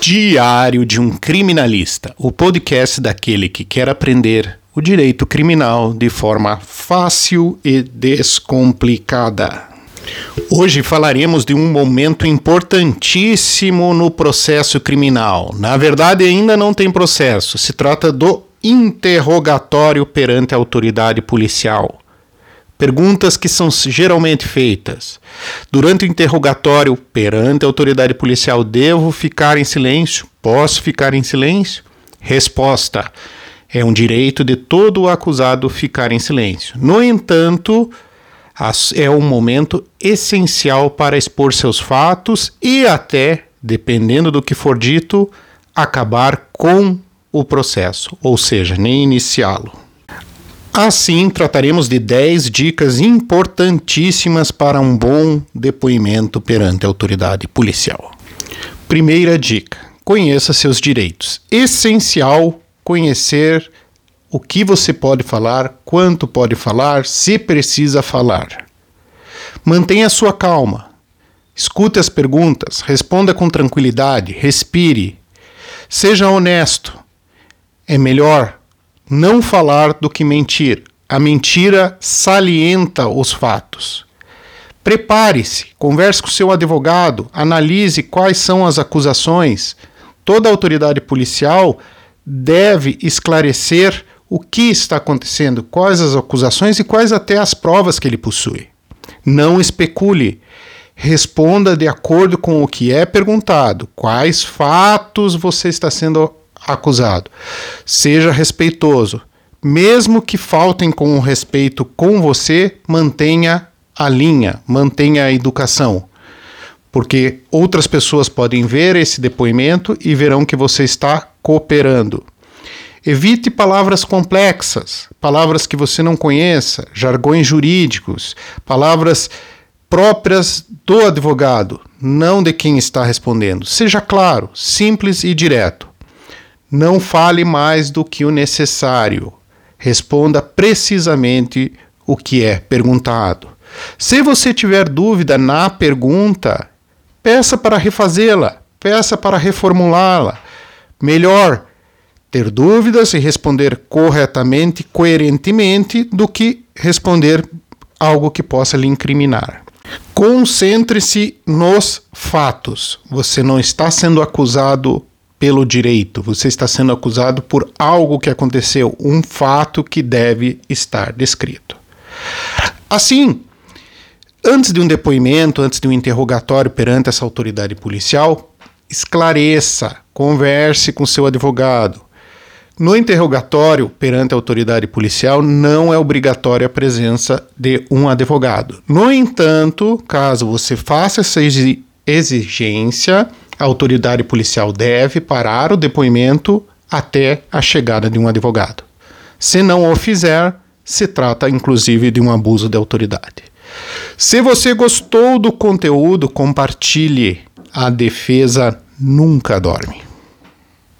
Diário de um Criminalista, o podcast daquele que quer aprender o direito criminal de forma fácil e descomplicada. Hoje falaremos de um momento importantíssimo no processo criminal. Na verdade, ainda não tem processo, se trata do interrogatório perante a autoridade policial. Perguntas que são geralmente feitas. Durante o interrogatório perante a autoridade policial, devo ficar em silêncio? Posso ficar em silêncio? Resposta: é um direito de todo acusado ficar em silêncio. No entanto, é um momento essencial para expor seus fatos e até, dependendo do que for dito, acabar com o processo, ou seja, nem iniciá-lo. Assim, trataremos de 10 dicas importantíssimas para um bom depoimento perante a autoridade policial. Primeira dica: conheça seus direitos. Essencial conhecer o que você pode falar, quanto pode falar, se precisa falar. Mantenha sua calma. Escute as perguntas, responda com tranquilidade, respire. Seja honesto. É melhor não falar do que mentir. A mentira salienta os fatos. Prepare-se, converse com seu advogado, analise quais são as acusações. Toda autoridade policial deve esclarecer o que está acontecendo, quais as acusações e quais até as provas que ele possui. Não especule. Responda de acordo com o que é perguntado. Quais fatos você está sendo acusado. Seja respeitoso. Mesmo que faltem com o respeito com você, mantenha a linha, mantenha a educação. Porque outras pessoas podem ver esse depoimento e verão que você está cooperando. Evite palavras complexas, palavras que você não conheça, jargões jurídicos, palavras próprias do advogado, não de quem está respondendo. Seja claro, simples e direto. Não fale mais do que o necessário. Responda precisamente o que é perguntado. Se você tiver dúvida na pergunta, peça para refazê-la, peça para reformulá-la. Melhor ter dúvidas e responder corretamente, coerentemente, do que responder algo que possa lhe incriminar. Concentre-se nos fatos. Você não está sendo acusado pelo direito, você está sendo acusado por algo que aconteceu, um fato que deve estar descrito. Assim, antes de um depoimento, antes de um interrogatório perante essa autoridade policial, esclareça, converse com seu advogado. No interrogatório perante a autoridade policial, não é obrigatória a presença de um advogado. No entanto, caso você faça essa exigência, a autoridade policial deve parar o depoimento até a chegada de um advogado. Se não o fizer, se trata inclusive de um abuso de autoridade. Se você gostou do conteúdo, compartilhe. A defesa nunca dorme.